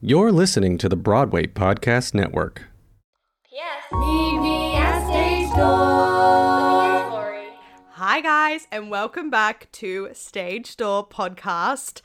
You're listening to the Broadway Podcast Network. P.S. Meet me at stage door. Hi, guys, and welcome back to Stage Door Podcast.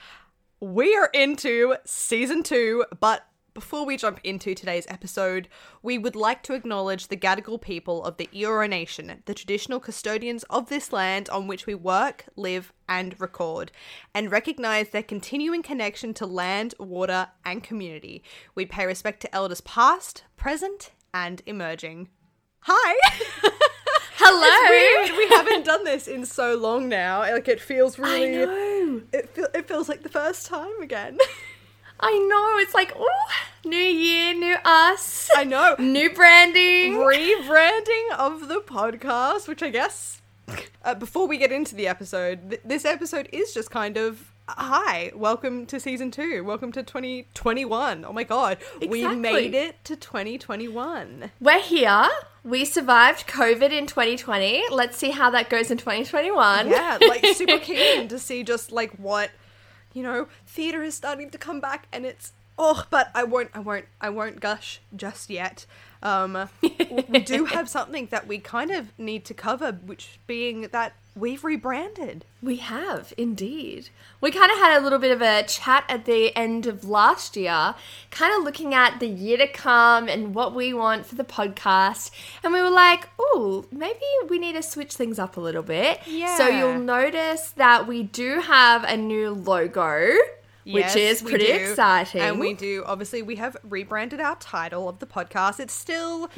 We are into season two, but before we jump into today's episode, we would like to acknowledge the Gadigal people of the Eora Nation, the traditional custodians of this land on which we work, live, and record, and recognize their continuing connection to land, water, and community. We pay respect to elders past, present, and emerging. Hi! Hello. We haven't done this in so long now. Like it feels really. I know. It, feel, it feels like the first time again. I know. It's like, oh, new year, new us. I know. New branding. Rebranding of the podcast, which I guess. Uh, before we get into the episode, th- this episode is just kind of. Hi, welcome to season two. Welcome to 2021. Oh my god, we made it to 2021. We're here. We survived COVID in 2020. Let's see how that goes in 2021. Yeah, like super keen to see just like what you know, theater is starting to come back and it's oh, but I won't I won't I won't gush just yet. Um we do have something that we kind of need to cover which being that we've rebranded. We have, indeed. We kind of had a little bit of a chat at the end of last year, kind of looking at the year to come and what we want for the podcast. And we were like, oh, maybe we need to switch things up a little bit. Yeah. So you'll notice that we do have a new logo, Yes, which is pretty exciting. And we do obviously we have rebranded our title of the podcast. It's still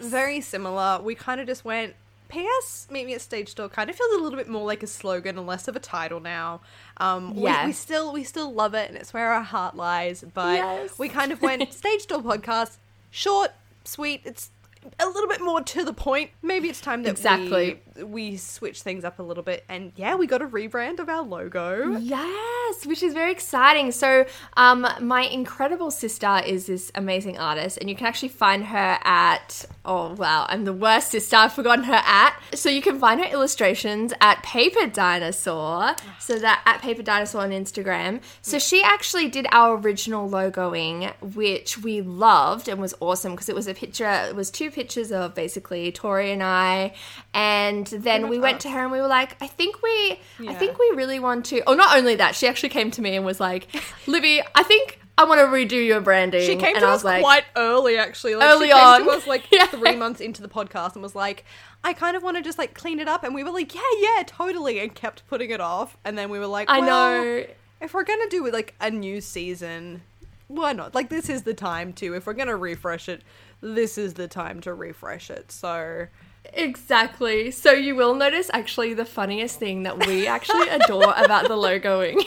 very similar. We kind of just went PS Meet Me at Stage Door kind of feels a little bit more like a slogan and less of a title now. Um we- Yeah. we, still we still love it and it's where our heart lies, but Yes. we kind of went Stage Door podcast, short, sweet, it's a little bit more to the point. Maybe it's time that Exactly. we, we switch things up a little bit. And yeah, we got a rebrand of our logo. Yes, which is very exciting. So, um, my incredible sister is this amazing artist, and you can actually find her at. Oh wow, I'm the worst sister. I've forgotten her at. So you can find her illustrations at Paper Dinosaur. So that at Paper Dinosaur on Instagram. So she actually did our original logoing, which we loved and was awesome because it was a picture. It was two pictures of basically Tori and I, and then we went to her and we were like, I think we, I think we really want to. Oh, not only that, she actually came to me and was like, Libby, I think I want to redo your branding. She came and to I us like, quite early, actually. Like, Early she came on. to us like Yeah. three months into the podcast and was like, "I kind of want to just like clean it up," and we were like, "Yeah, yeah, totally," and kept putting it off. And then we were like, I know. if we're gonna do like a new season, why not? Like this is the time to. If we're gonna refresh it, this is the time to refresh it. So Exactly. So you will notice actually the funniest thing that we actually adore about the logoing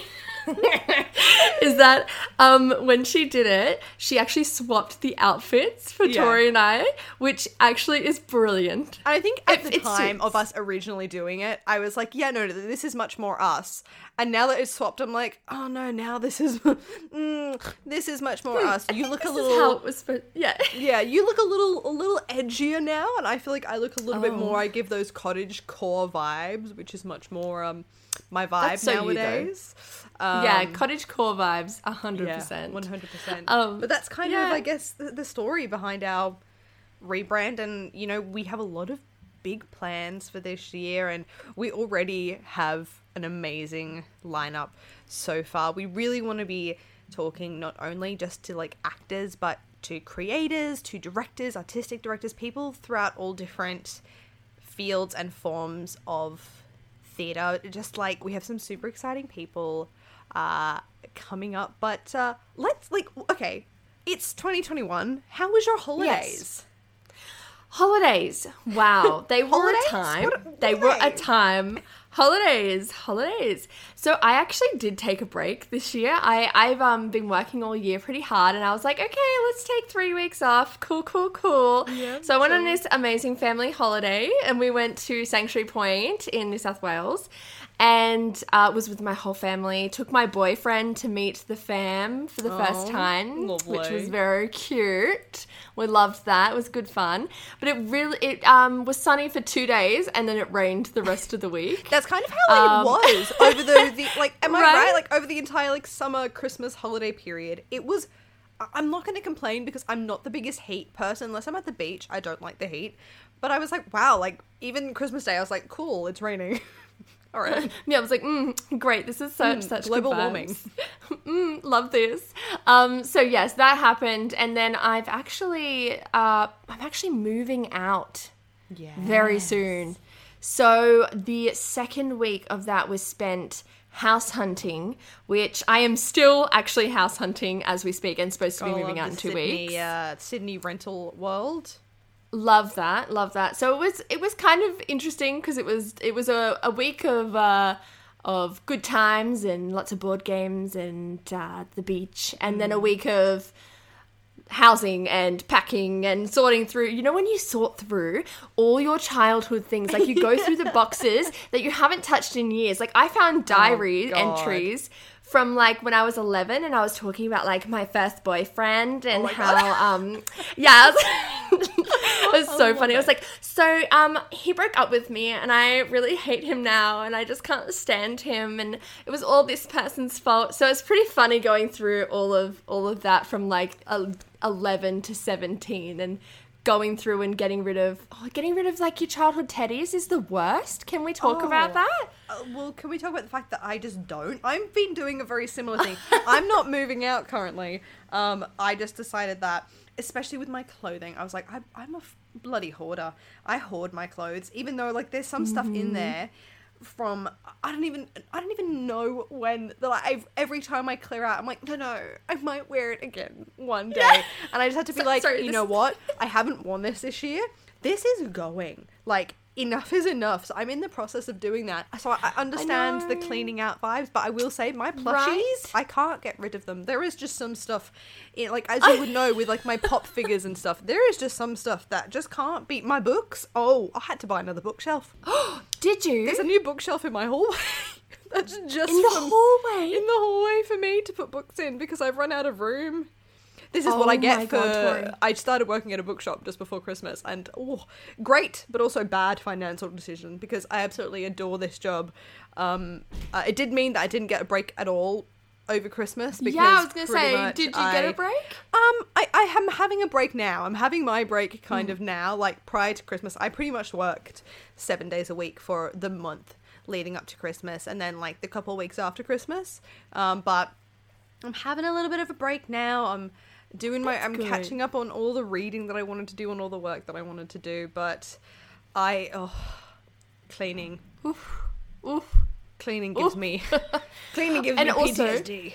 is that um, when she did it, she actually swapped the outfits for Yeah. Tori and I, which actually is brilliant. I think at It- the time of us originally doing it, I was like, yeah, no, no, this is much more us. And now that it's swapped, I'm like, oh no, now this is, mm, this is much more us. You look a little, is how it was supposed. Yeah. yeah, you look a little, a little edgier now, and I feel like I look a little bit Oh. more. I give those cottage core vibes, which is much more um my vibe so you, nowadays. Um, yeah, cottage core vibes, a hundred percent. one hundred percent. Um, But that's kind yeah. of, I guess, the, the story behind our rebrand, and you know, we have a lot of big plans for this year, and we already have an amazing lineup so far. We really want to be talking not only just to like actors, but to creators, to directors, artistic directors, people throughout all different fields and forms of theater. Just like we have some super exciting people uh, coming up, but uh, let's like okay, it's 2021. How was your holidays? Holidays. Wow. They were a time. What- they were a time. Holidays. Holidays. So I actually did take a break this year. I, I've um been working all year pretty hard and I was like, okay, let's take three weeks off. Cool, cool, cool. Yeah, so I went on this amazing family holiday and we went to Sanctuary Point in New South Wales and uh, was with my whole family. Took my boyfriend to meet the fam for the first Oh, time, which was very cute. We loved that. It was good fun. But it really it um was sunny for two days and then it rained the rest of the week. That's kind of how Um, it was over the, the like. Am I Right? right? Like over the entire like summer Christmas holiday period, it was I'm not going to complain because I'm not the biggest heat person. Unless I'm at the beach, I don't like the heat. But I was like, wow, like even Christmas Day, I was like, cool, it's raining. All right. Yeah, I was like, mm, great. This is such such global warming. mm, love this. Um, so yes, that happened, and then I've actually, uh, I'm actually moving out Yeah. very soon. So the second week of that was spent house hunting, which I am still actually house hunting as we speak, and supposed to be moving out in two Sydney, weeks. Uh, Sydney rental world. Love that love that. So it was it was kind of interesting because it was it was a, a week of uh of good times and lots of board games and uh, the beach. And then a week of housing and packing and sorting through. You know when you sort through all your childhood things like you go through the boxes that you haven't touched in years. Like i found diary God. entries from like when I was 11 and I was talking about like my first boyfriend and my how God. um yeah was, it was so funny. I was like, so um he broke up with me and I really hate him now and I just can't stand him and it was all this person's fault. So it's pretty funny going through all of all of that from like 11 to 17 and going through and getting rid of oh, getting rid of like your childhood teddies is the worst. Can we talk about Oh. that? Uh, well, can we talk about the fact that I just don't? I've been doing a very similar thing. I'm not moving out currently. Um, I just decided that, especially with my clothing, I was like, I, I'm a f- bloody hoarder. I hoard my clothes, even though like there's some stuff in there from I don't even I don't even know when. that, Like I've, every time I clear out, I'm like, no, no, I might wear it again one day, and I just had to be So- like, sorry, you this- know what? I haven't worn this this year. This is going like enough is enough. So I'm in the process of doing that. So I, I understand the cleaning out vibes, but I will say my plushies, Right? I can't get rid of them. There is just some stuff, in, like as you would know with like my pop figures and stuff. There is just some stuff that just can't beat my books. Oh, I had to buy another bookshelf. Did you? There's a new bookshelf in my hallway. That's just in the from- hallway. in the hallway for me to put books in because I've run out of room. This is Oh what I get for. God. I started working at a bookshop just before Christmas, and oh, great, but also bad financial decision because I absolutely adore this job. Um, uh, it did mean that I didn't get a break at all over Christmas. Because yeah, I was gonna say, much did you get a break? um, I, I am having a break now. I'm having my break kind of now. Like prior to Christmas, I pretty much worked seven days a week for the month leading up to Christmas, and then like the couple weeks after Christmas. Um, but I'm having a little bit of a break now. I'm doing my. I'm good. catching up on all the reading that I wanted to do and all the work that I wanted to do. But I oh, cleaning. Oof. Oof. Cleaning gives Oof. me. cleaning gives And me also- PTSD.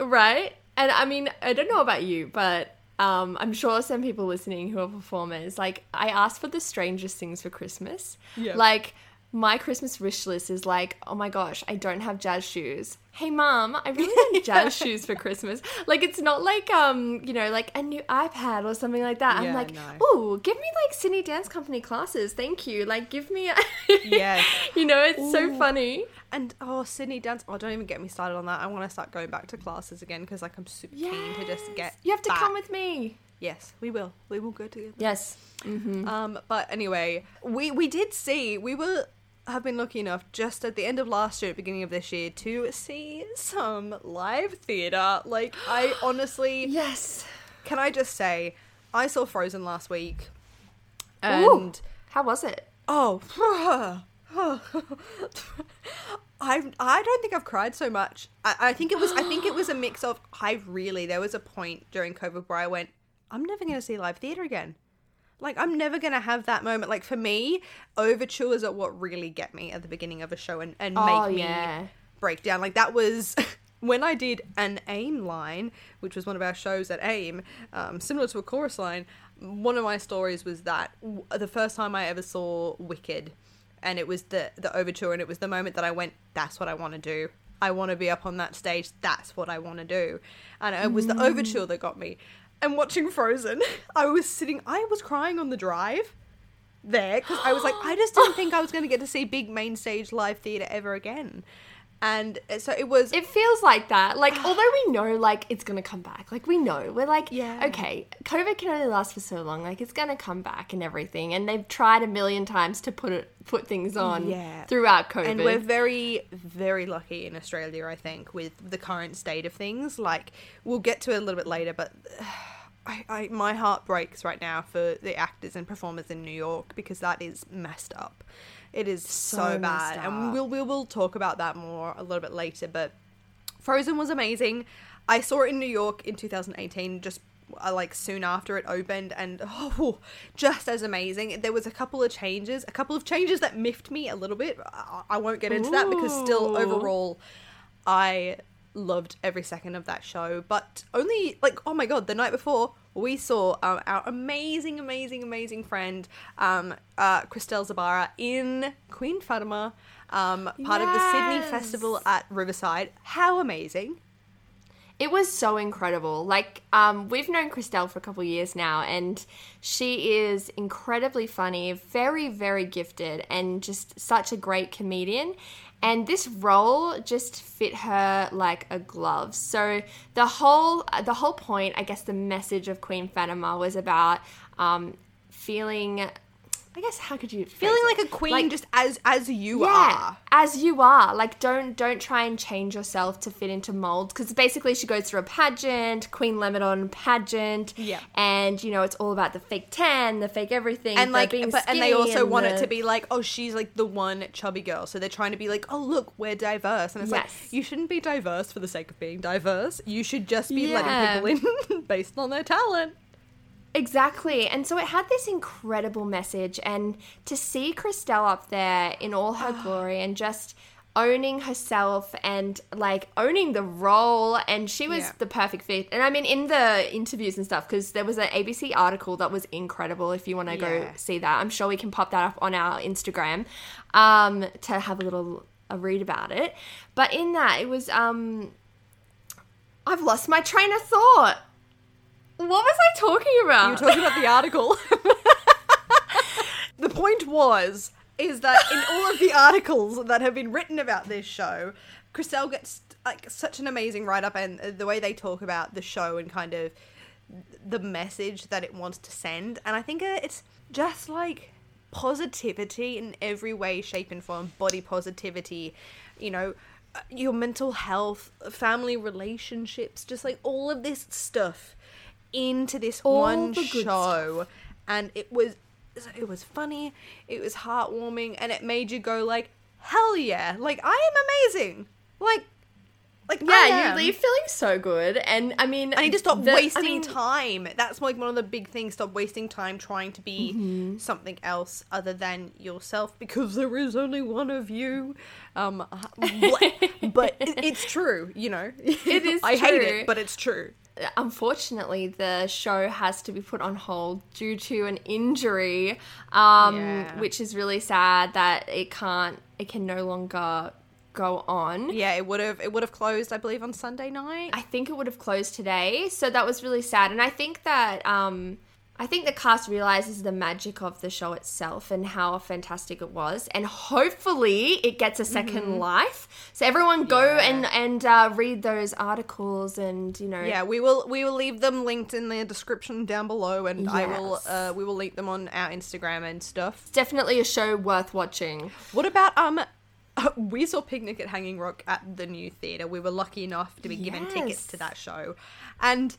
Right? And I mean, I don't know about you, but um, I'm sure some people listening who are performers, like, I asked for the strangest things for Christmas. Yeah. Like, my Christmas wish list is like, oh my gosh, I don't have jazz shoes. Hey mom, I really want jazz shoes for Christmas. Like it's not like um, you know, like a new iPad or something like that. Yeah, I'm like, no. oh, give me like Sydney Dance Company classes, thank you. Like give me a Yes. You know, it's so funny. And oh, Sydney dance. Oh, don't even get me started on that. I want to start going back to classes again because like I'm super keen to just get. You have to back. come with me. Yes, we will. We will go together. Yes. Mm-hmm. Um, but anyway, we we did see. We were have been lucky enough just at the end of last year, beginning of this year, to see some live theater. Like I honestly, Yes. can I just say, I saw Frozen last week, Ooh. and How was it? Oh, I I don't think I've cried so much. I, I think it was I think it was a mix of I really there was a point during COVID where I went I'm never going to see live theater again. Like I'm never going to have that moment. Like for me, overtures are what really get me at the beginning of a show and and make Oh, me break down. Like that was when I did an AIM line, which was one of our shows at AIM, um, similar to a chorus line. One of my stories was that w- the first time I ever saw Wicked, and it was the the overture, and it was the moment that I went, "That's what I want to do. I want to be up on that stage. That's what I want to do." And it was the overture that got me. And watching Frozen, I was sitting, I was crying on the drive there because I was like, I just didn't think I was going to get to see big main stage live theater ever again. And uh, so it was. It feels like that. Like, although we know, like, it's gonna come back. Like, we know. We're like, Yeah. okay, COVID can only last for so long. Like, it's gonna come back and everything. And they've tried a million times to put it, put things on Yeah. throughout COVID. and we're very, very lucky in Australia, I think, with the current state of things. Like, we'll get to it a little bit later, but I, I, my heart breaks right now for the actors and performers in New York because that is messed up. It is so, So bad, and we'll we will talk about that more a little bit later. But Frozen was amazing. I saw it in New York in 2018, just uh, like soon after it opened, and oh, just as amazing. There was a couple of changes, a couple of changes that miffed me a little bit. I, I won't get into that because still overall, I loved every second of that show. But only like oh my god, the night before we saw um, our amazing, amazing, amazing friend um, uh, Christelle Zabara in Queen Fatima, um, part of the Sydney Festival at Riverside. How amazing! It was so incredible. Like, um, we've known Christelle for a couple years now, and she is incredibly funny, very, very gifted, and just such a great comedian. And this role just fit her like a glove. So the whole, the whole point, I guess, the message of Queen Fatima was about um, feeling. I guess how could you Feeling like it? a queen, Like- just as as you yeah, are. as you are. Like, don't don't try and change yourself to fit into molds because basically she goes through a pageant, Queen Lebanon pageant, Yeah. and you know it's all about the fake tan, the fake everything, and like being but and they also and want it to be like oh she's like the one chubby girl so they're trying to be like oh look we're diverse and it's Yes. like you shouldn't be diverse for the sake of being diverse you should just be Yeah. letting people in based on their talent Exactly. And so it had this incredible message. And to see Christelle up there in all her glory and just owning herself and like owning the role and she was Yeah. the perfect fit and i mean in the interviews and stuff because there was an abc article that was incredible if you want to go Yeah. see that i'm sure we can pop that up on our instagram um to have a little a read about it but in that it was um i've lost my train of thought what was I talking about? you were talking about the article. The point was is that in all of the articles that have been written about this show Christelle gets like such an amazing write up and the way they talk about the show and kind of the message that it wants to send. And i think it's just like positivity in every way shape and form. Body positivity you know uh, your mental health family relationships just like all of this stuff into this All one show and it was it was funny it was heartwarming and it made you go like hell yeah like i am amazing like like I yeah, you leave feeling so good, and I mean, I need to stop the- I wasting mean, time. That's like one of the big things. Stop wasting time trying to be Mm-hmm. something else other than yourself because there is only one of you. Um, but, but it- it's true, you know. It is I hate it, but it's true. Unfortunately, the show has to be put on hold due to an injury, um, Yeah. which is really sad that it can't, it can no longer go on. Yeah, it would have. It would have closed, I believe, on Sunday night. I think it would have closed today, so that was really sad. And I think that um, I think the cast realizes the magic of the show itself and how fantastic it was, and hopefully it gets a 2nd life. So everyone go Mm-hmm. Yeah. and and uh, read those articles, and you know, Yeah, we will. We will leave them linked in the description down below, and I will. Uh, we will link them on our Instagram and stuff. it's definitely a show worth watching. What about um? We saw Picnic at Hanging Rock at the new theater. We were lucky enough to be given tickets to that show, and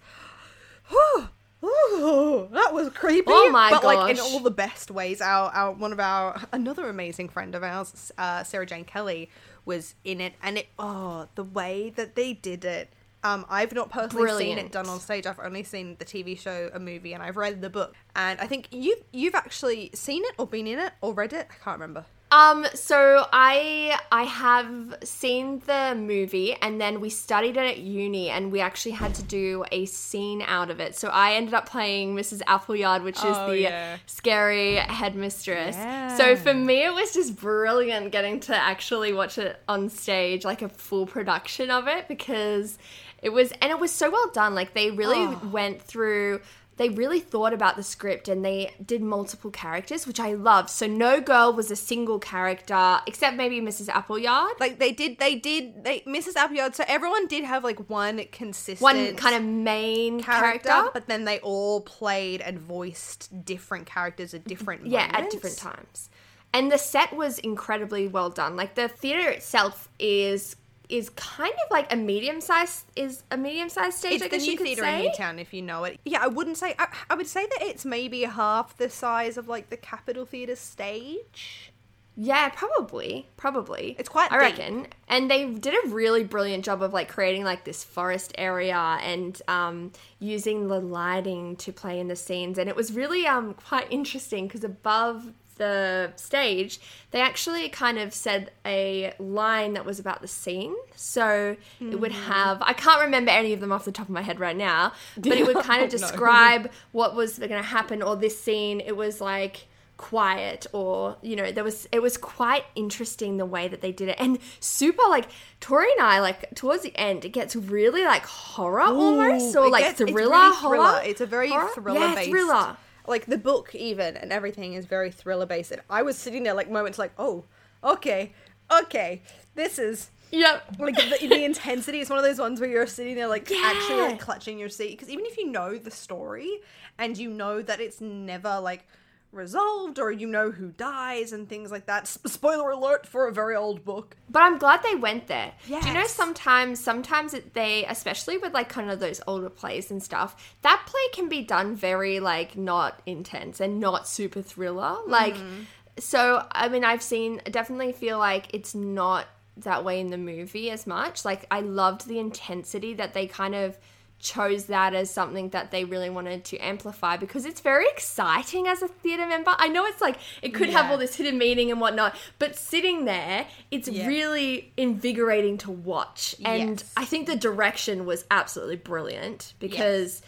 whew, ooh, that was creepy. Oh my but like in all the best ways. Our, our one of our another amazing friend of ours, uh, Sarah Jane Kelly, was in it, and it oh the way that they did it. Um, I've not personally seen it done on stage. I've only seen the TV show, a movie, and I've read the book. And I think you you've actually seen it or been in it or read it. I can't remember. Um, so I I have seen the movie and then we studied it at uni and we actually had to do a scene out of it. So I ended up playing Mrs. Appleyard, which is Oh, the yeah. scary headmistress. Yeah. So for me it was just brilliant getting to actually watch it on stage, like a full production of it because it was and it was so well done. Like they really Oh. went through they really thought about the script and they did multiple characters, which I loved. So no girl was a single character, except maybe Mrs. Appleyard. Like they did, they did, they Mrs. Appleyard. So everyone did have like one consistent One kind of main character, character, but then they all played and voiced different characters at different yeah, at different times. And the set was incredibly well done. Like the theater itself is is kind of like a medium sized is a medium sized stage. It's I the guess you new could theater say. in Newtown, if you know it. Yeah, I wouldn't say. I, I would say that it's maybe half the size of like the Capitol Theatre stage. Yeah, probably, probably. It's quite I deep. reckon. And they did a really brilliant job of like creating like this forest area and um, using the lighting to play in the scenes. And it was really um quite interesting because above the stage, they actually kind of said a line that was about the scene. So it would Mm-hmm. have I can't remember any of them off the top of my head right now, but it would kind of Oh, no. describe what was going to happen or this scene. It was like quiet or you know there was it was quite interesting the way that they did it and super like tori and i like towards the end it gets really like horror almost Ooh, or like gets- thriller really horror thriller. It's a very Horror? thriller yeah, based. thriller Like the book, even and everything is very thriller based. And I was sitting there like moments like, oh, okay, okay, this is yep like the, the intensity is one of those ones where you're sitting there like actually like clutching your seat because even if you know the story and you know that it's never like resolved or you know who dies and things like that s- spoiler alert for a very old book But I'm glad they went there. Do you know sometimes sometimes it, they especially with like kind of those older plays and stuff, that play can be done very like not intense and not super thriller. Like mm-hmm. so I mean I've seen I definitely feel like it's not that way in the movie as much. Like I loved the intensity that they kind of chose that as something that they really wanted to amplify because it's very exciting as a theater member. I know it's like it could have all this hidden meaning and whatnot, but sitting there, it's Yeah. really invigorating to watch. And Yes. I think the direction was absolutely brilliant because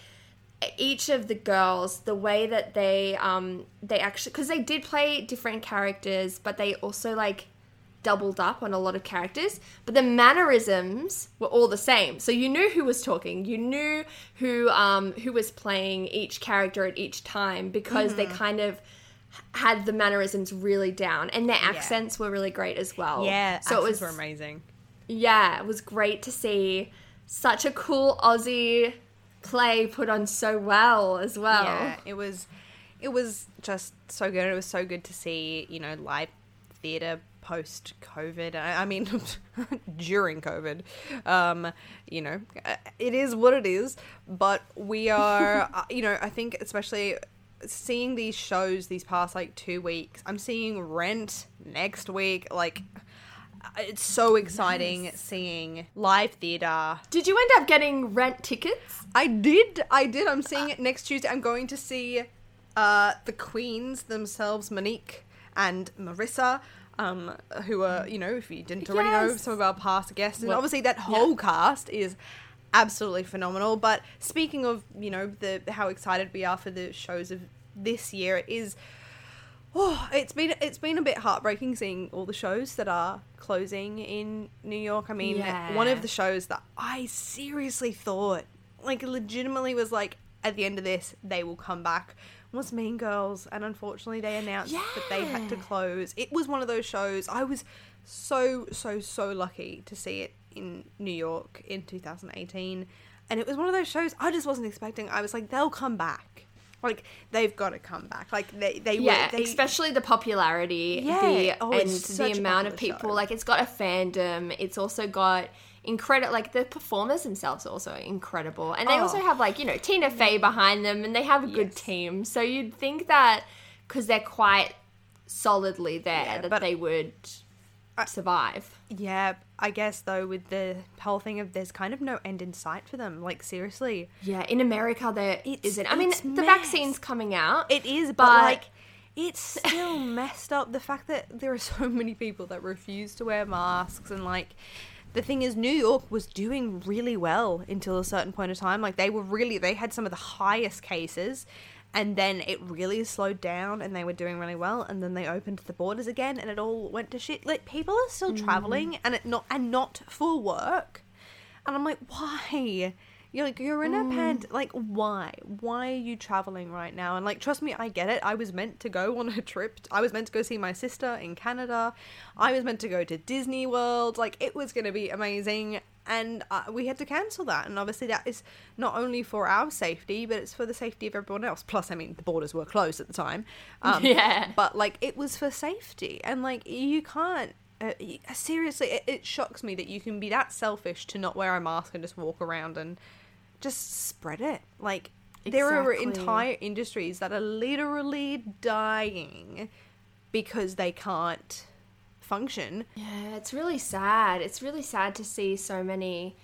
each of the girls, the way that they um they actually because they did play different characters, but they also like doubled up on a lot of characters, but the mannerisms were all the same. So you knew who was talking, you knew who um who was playing each character at each time because they kind of had the mannerisms really down and their accents were really great as well. yeah So it was were amazing yeah, it was great to see such a cool Aussie play put on so well as well. yeah it was it was just so good it was so good to see you know live theater post covid I, I mean during covid um you know it is what it is but we are uh, you know i think especially seeing these shows these past like two weeks i'm seeing rent next week like it's so exciting seeing live theater Did you end up getting rent tickets? I did. I did. I'm seeing it next Tuesday. I'm going to see uh, the queens themselves, Monique and Marissa, um, who are, you know, if you didn't already know, some of our past guests. And Well, obviously, that whole cast is absolutely phenomenal. But speaking of, you know, the how excited we are for the shows of this year, it is. Oh, it's been it's been a bit heartbreaking seeing all the shows that are closing in New York. I mean, Yeah. one of the shows that I seriously thought, like, legitimately was like, at the end of this, they will come back. Was Mean Girls, and unfortunately, they announced that they had to close. It was one of those shows. I was so so so lucky to see it in New York in 2018, and it was one of those shows I just wasn't expecting. I was like, they'll come back. Like they've got to come back. Like they they Yeah, were, they, especially the popularity, Yeah. the Oh, and the amount of people. show. Like it's got a fandom. It's also got incredible. Like the performers themselves are also incredible, and they Oh. also have like you know Tina Fey behind them, and they have a good Yes. team. So you'd think that because they're quite solidly there, Yeah, that they would survive. Yeah, I guess though with the whole thing of there's kind of no end in sight for them. Like seriously, Yeah, in America there It's- isn't. I mean, the vaccine's coming out. it is, but, But- like it's still messed up. The fact that there are so many people that refuse to wear masks and like. The thing is, New York was doing really well until a certain point of time. Like they were really, they had some of the highest cases, and then it really slowed down, and they were doing really well. And then they opened the borders again, and it all went to shit. Like people are still mm-hmm. traveling, and it not and not for work. And I'm like, why? You're like you're in a pand. Like why? Why are you traveling right now? And like trust me, I get it. I was meant to go on a trip. I was meant to go see my sister in Canada. I was meant to go to Disney World. Like it was gonna be amazing. And uh, we had to cancel that, and obviously that is not only for our safety, but it's for the safety of everyone else. Plus, I mean, the borders were closed at the time. Um, Yeah. but like it was for safety, and like you can't. Uh, seriously, it, it shocks me that you can be that selfish to not wear a mask and just walk around and just spread it. Like there are entire industries that are literally dying because they can't function. Yeah, it's really sad. It's really sad to see so many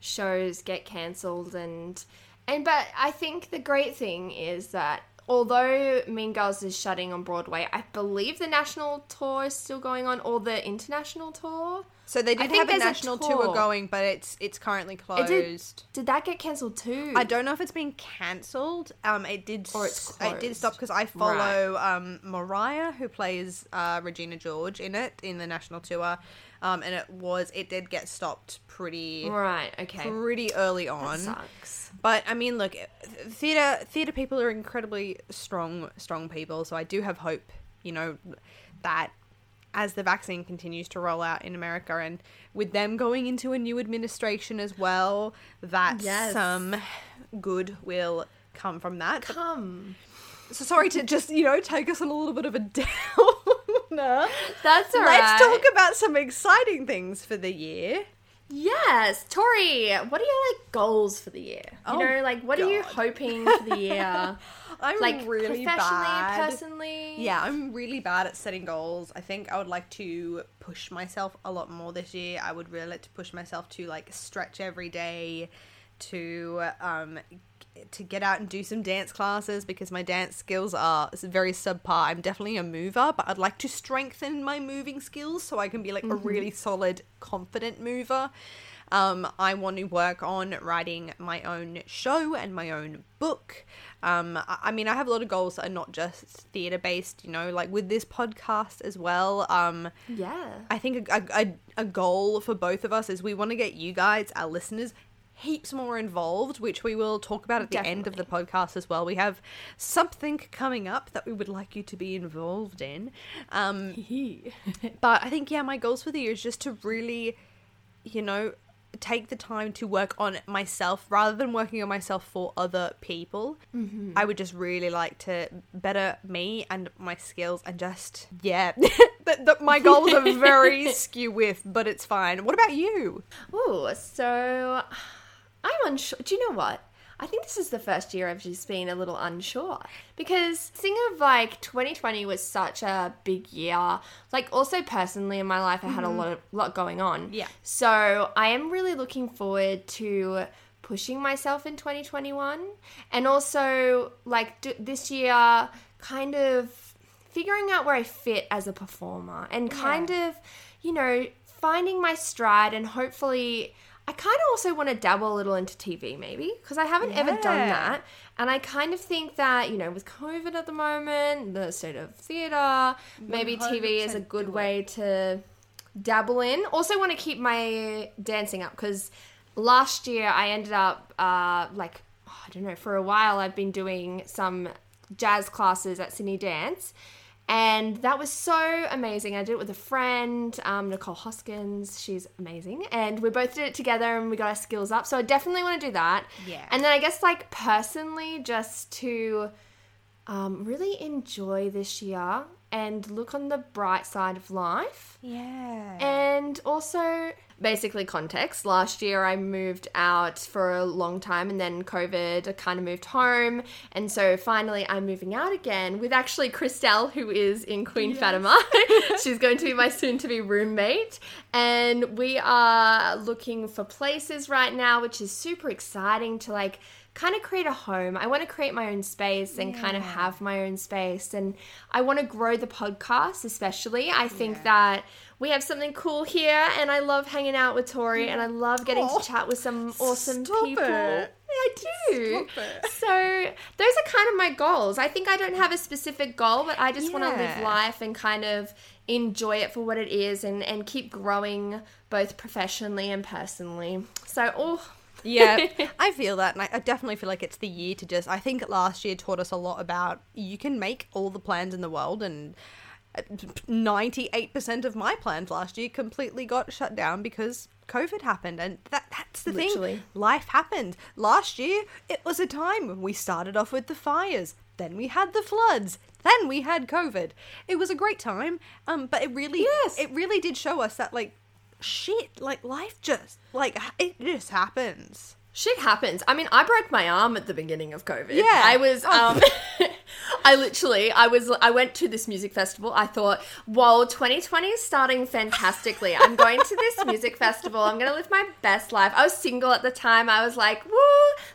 shows get cancelled and and but I think the great thing is that although Mean Girls is shutting on Broadway, I believe the national tour is still going on or the international tour. So they did have a there's a national tour. tour. going, but it's it's currently It closed. did, did that get cancelled too? I don't know if it's been cancelled. Um, it did. Or it's s- It did stop because I follow um Mariah, who plays uh, Regina George in it in the national tour, um, and it was it did get stopped pretty Right, okay. pretty early That on. sucks. But I mean, look, theater theater people are incredibly strong strong people, so I do have hope. You know that as the vaccine continues to roll out in America, and with them going into a new administration as well, that Yes. some good will come from that. But- Come. so sorry to just you know take us on a little bit of a downer. That's alright. Let's talk about some exciting things for the year. Yes, Tori, what are your like goals for the year? You Oh, know, like what are you hoping for the year? I'm like really professionally, bad. personally. Yeah, I'm really bad at setting goals. I think I would like to push myself a lot more this year. I would really like to push myself to like stretch every day, to um to get out and do some dance classes because my dance skills are very subpar. I'm definitely a mover, but I'd like to strengthen my moving skills so I can be like a really solid, confident mover. Um, I want to work on writing my own show and my own book. Um, I, I mean, I have a lot of goals that are not just theatre based, you know, like with this podcast as well. Um, Yeah. I think a, a, a goal for both of us is we want to get you guys, our listeners, heaps more involved, which we will talk about at the end of the podcast as well. We have something coming up that we would like you to be involved in. Um, but I think, yeah, my goals for the year is just to really, you know, take the time to work on myself rather than working on myself for other people. Mm-hmm. I would just really like to better me and my skills and just, yeah. that, that my goals are very skew with, but it's fine. What about you? Oh, so unsure. Do you know what? I think this is the first year I've just been a little unsure because thinking of like 2020 was such a big year. Like also personally in my life, I had a mm-hmm. lot of lot going on. Yeah. So I am really looking forward to pushing myself in 2021 and also like d- this year kind of figuring out where I fit as a performer and kind of, you know, finding my stride and hopefully I kind of also want to dabble a little into TV maybe because I haven't ever done that. And I kind of think that, you know, with COVID at the moment, the state of theatre, maybe TV is a good way to dabble in. Also want to keep my dancing up because last year I ended up uh, like oh, I don't know for a while I've been doing some jazz classes at Sydney Dance. And that was so amazing. I did it with a friend, um, Nicole Hoskins. She's amazing. And we both did it together and we got our skills up. So I definitely want to do that. Yeah. And then I guess, like, personally, just to um, really enjoy this year and look on the bright side of life. Yeah. And also, basically, context. Last year, I moved out for a long time, and then COVID, I kind of moved home. And so finally, I'm moving out again with actually Christelle, who is in Queen Fatima. She's going to be my soon to be roommate. And we are looking for places right now, which is super exciting to like kind of create a home. I want to create my own space and kind of have my own space. And I want to grow the podcast, especially. I think that we have something cool here, and I love hanging out with Tori, and I love getting to chat with some awesome people. it. I do. So those are kind of my goals. I think I don't have a specific goal, but I just want to live life and kind of enjoy it for what it is, and and keep growing both professionally and personally. So oh. yeah, I feel that, and I, I definitely feel like it's the year to just. I think last year taught us a lot about you can make all the plans in the world, and ninety-eight percent of my plans last year completely got shut down because COVID happened, and that that's the Literally. thing. Life happened. Last year, it was a time when we started off with the fires, then we had the floods, then we had COVID. It was a great time, um, but it really, Yes. it really did show us that like shit, like life just like it just happens. Shit happens. I mean, I broke my arm at the beginning of COVID. Yeah. I was Oh. um I literally I was I went to this music festival. I thought, "Whoa, 2020 is starting fantastically. I'm going to this music festival. I'm going to live my best life." I was single at the time. I was like, "Woo,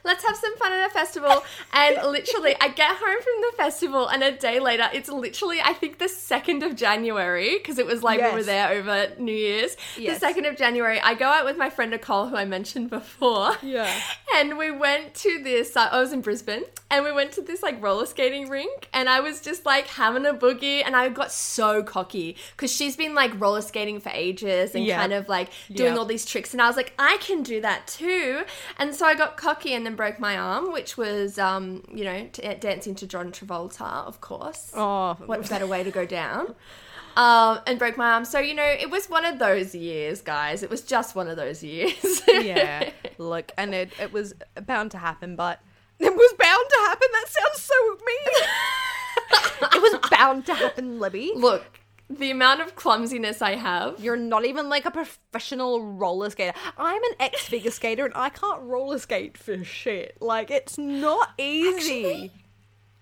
let's have some fun at a festival." And literally, I get home from the festival and a day later, it's literally I think the 2nd of January because it was like we were there over New Year's. Yes. The 2nd of January, I go out with my friend Nicole who I mentioned before. Yeah. And we went to this, uh, I was in Brisbane, and we went to this like roller skating rink, and I was just like having a boogie, and I got so cocky because she's been like roller skating for ages and Yeah. kind of like doing Yeah. all these tricks, and I was like, I can do that too. And so I got cocky and then broke my arm, which was, um, you know, t- dancing to John Travolta, of course. Oh, What better way to go down? Um, and broke my arm. So, you know, it was one of those years, guys. It was just one of those years. yeah. Look, and it, it was bound to happen, but it was bound to happen. That sounds so mean. it was bound to happen, Libby. Look, the amount of clumsiness I have. You're not even like a professional roller skater. I'm an ex figure skater and I can't roller skate for shit. Like, it's not easy. Actually,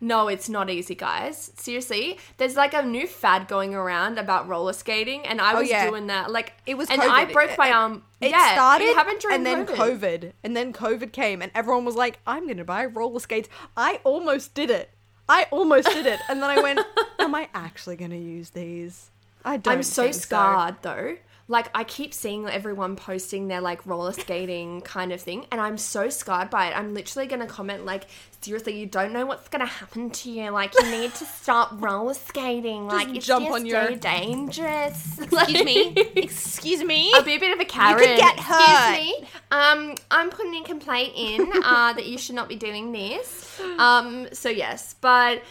No, it's not easy, guys. Seriously, there's like a new fad going around about roller skating, and I Oh, was yeah. doing that. Like It was and COVID. I broke my arm. It yeah, started It happened during and then COVID. COVID. And then COVID came and everyone was like, I'm going to buy roller skates. I almost did it. I almost did it. And then I went, Am I actually going to use these? I don't I'm so scarred though. Like I keep seeing everyone posting their like roller skating kind of thing, and I'm so scarred by it. I'm literally gonna comment like, seriously, you don't know what's gonna happen to you. Like you need to stop roller skating. Like it's jump just on your- so dangerous. Excuse me. Excuse me. I'll be a bit of a Karen. You could get hurt. Excuse me. Um, I'm putting a complaint in uh, that you should not be doing this. Um, so yes, but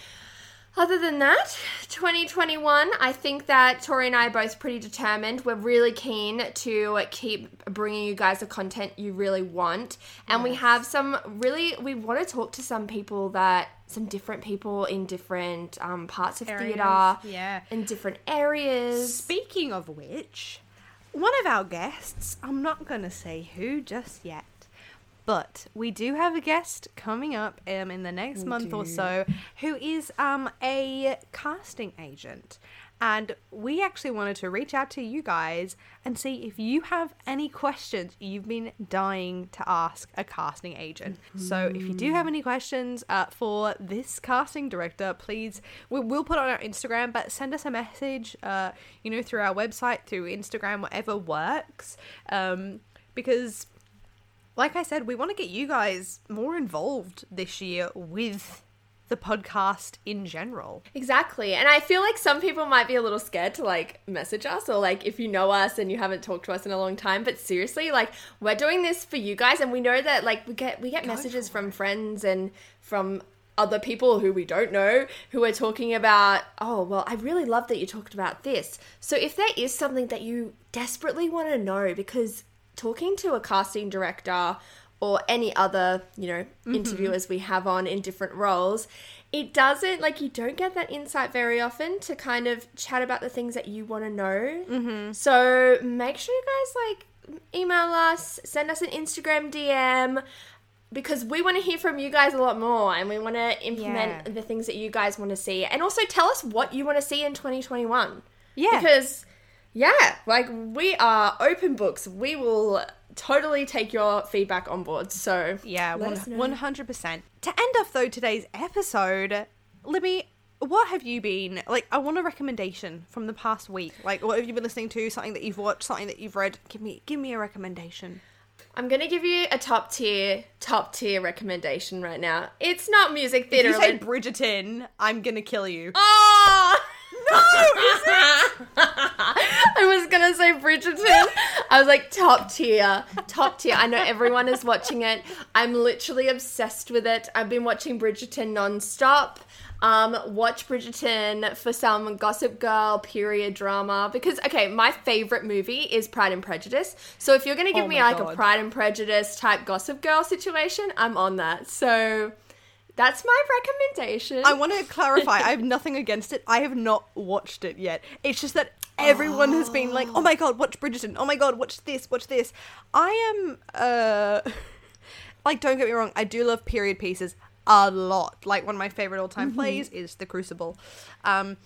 other than that, 2021, I think that Tori and I are both pretty determined. We're really keen to keep bringing you guys the content you really want. And we have some really, we want to talk to some people that, some different people in different um, parts of theatre. yeah. In different areas. Speaking of which, one of our guests, I'm not going to say who just yet, but we do have a guest coming up um, in the next month or so who is um, a casting agent. And we actually wanted to reach out to you guys and see if you have any questions you've been dying to ask a casting agent. So if you do have any questions uh, for this casting director, please, we will put it on our Instagram, but send us a message, uh, you know, through our website, through Instagram, whatever works. Um, because like I said, we want to get you guys more involved this year with the podcast in general. Exactly. And I feel like some people might be a little scared to like message us or like if you know us and you haven't talked to us in a long time, but seriously, like we're doing this for you guys and we know that like we get we get messages from friends and from other people who we don't know who are talking about, oh, well, I really love that you talked about this. So if there is something that you desperately want to know because talking to a casting director or any other, you know, interviewers we have on in different roles, it doesn't like you don't get that insight very often to kind of chat about the things that you want to know. Mm-hmm. So make sure you guys like email us, send us an Instagram DM because we want to hear from you guys a lot more and we want to implement Yeah. the things that you guys want to see and also tell us what you want to see in 2021. Yeah. Because yeah, like we are open books. We will totally take your feedback on board. So Yeah, let one hundred percent. To end off though today's episode, Libby, what have you been like? I want a recommendation from the past week. Like, what have you been listening to? Something that you've watched, something that you've read. Give me, give me a recommendation. I'm gonna give you a top tier, top tier recommendation right now. It's not music If theater. you say Bridgerton, I'm gonna kill you. oh I was gonna say Bridgerton. I was like top tier, top tier. I know everyone is watching it. I'm literally obsessed with it. I've been watching Bridgerton nonstop. Um, watch Bridgerton for some Gossip Girl period drama because okay, my favorite movie is Pride and Prejudice. So if you're gonna give Oh me like a Pride and Prejudice type Gossip Girl situation, I'm on that. So that's my recommendation. I want to clarify. I have nothing against it. I have not watched it yet. It's just that everyone has been like, "Oh my god, watch Bridgerton! Oh my god, watch this, watch this." I am, uh, like, don't get me wrong. I do love period pieces a lot. Like one of my favorite all-time plays is The Crucible. Um,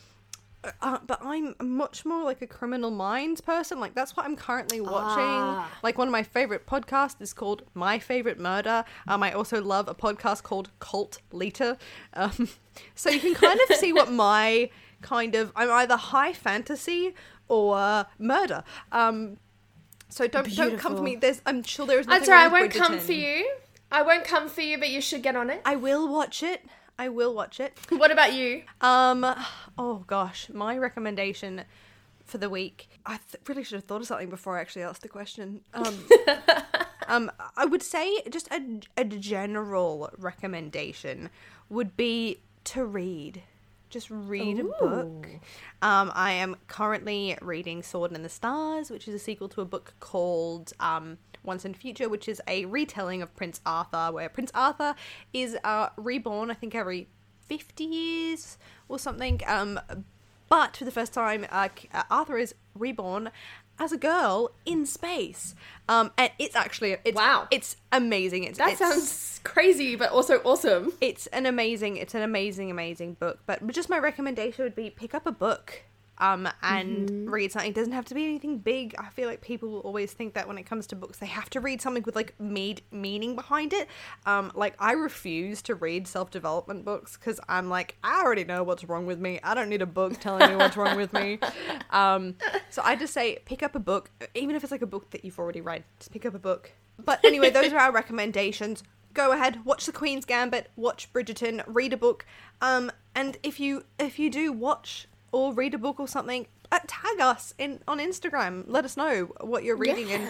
uh, but I'm much more like a Criminal Minds person. Like that's what I'm currently watching. Ah. Like one of my favorite podcasts is called My Favorite Murder. Um, I also love a podcast called Cult Lita. Um, so you can kind of see what my kind of I'm either high fantasy or murder. Um, so don't don't come for me. There's I'm sure there is. Nothing That's right. I won't come for you. I won't come for you, but you should get on it. I will watch it. I will watch it. What about you? Um, oh gosh, my recommendation for the week. I th- really should have thought of something before I actually asked the question. Um, um, I would say just a, a general recommendation would be to read. Just read a book. Um, I am currently reading Sword in the Stars, which is a sequel to a book called um, Once and Future, which is a retelling of Prince Arthur, where Prince Arthur is uh, reborn, I think, every 50 years or something. Um, but for the first time, uh, uh, Arthur is reborn as a girl in space. Um, and it's actually it's, Wow. it's amazing. It's That it's, sounds crazy, but also awesome. it's an amazing it's an amazing amazing book but just my recommendation would be pick up a book um and Mm-hmm. read something. It doesn't have to be anything big. I feel like people will always think that when it comes to books they have to read something with like made meaning behind it. Um like i refuse to read self-development books because i'm like i already know what's wrong with me. I don't need a book telling me what's wrong with me. Um so i just say pick up a book even if it's like a book that you've already read just pick up a book. But anyway those are our recommendations. Go ahead watch the queen's gambit watch bridgerton read a book. Um and if you if you do watch or read a book or something uh, tag us in on instagram. Let us know what you're reading and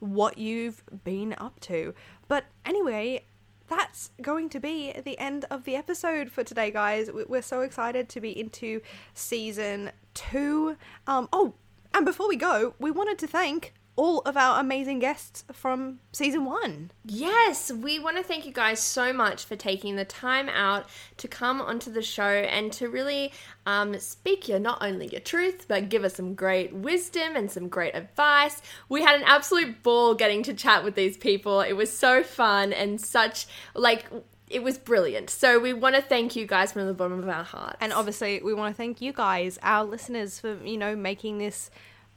what you've been up to. But anyway that's going to be the end of the episode for today guys. We- we're so excited to be into season two. Um oh and before we go we wanted to thank all of our amazing guests from season one Yes, we want to thank you guys so much for taking the time out to come onto the show and to really um, speak your not only your truth, but give us some great wisdom and some great advice. We had an absolute ball getting to chat with these people. It was so fun and such like it was brilliant. So we want to thank you guys from the bottom of our hearts. And obviously, we want to thank you guys, our listeners, for you know making this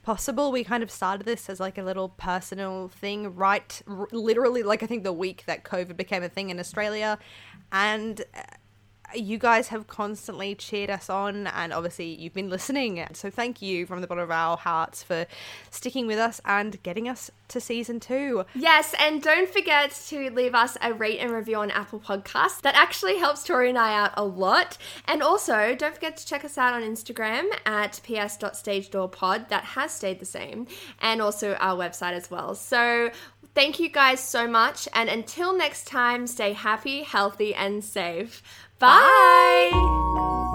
possible. We kind of started this as like a little personal thing, right? R- literally, like I think the week that COVID became a thing in Australia, and. Uh, You guys have constantly cheered us on, and obviously you've been listening. So thank you from the bottom of our hearts for sticking with us and getting us to season two. Yes, and don't forget to leave us a rate and review on Apple Podcasts. That actually helps Tori and I out a lot. And also, don't forget to check us out on Instagram at ps.stagedoorpod. That has stayed the same. And also our website as well. So thank you guys so much. And until next time, stay happy, healthy, and safe. Bye.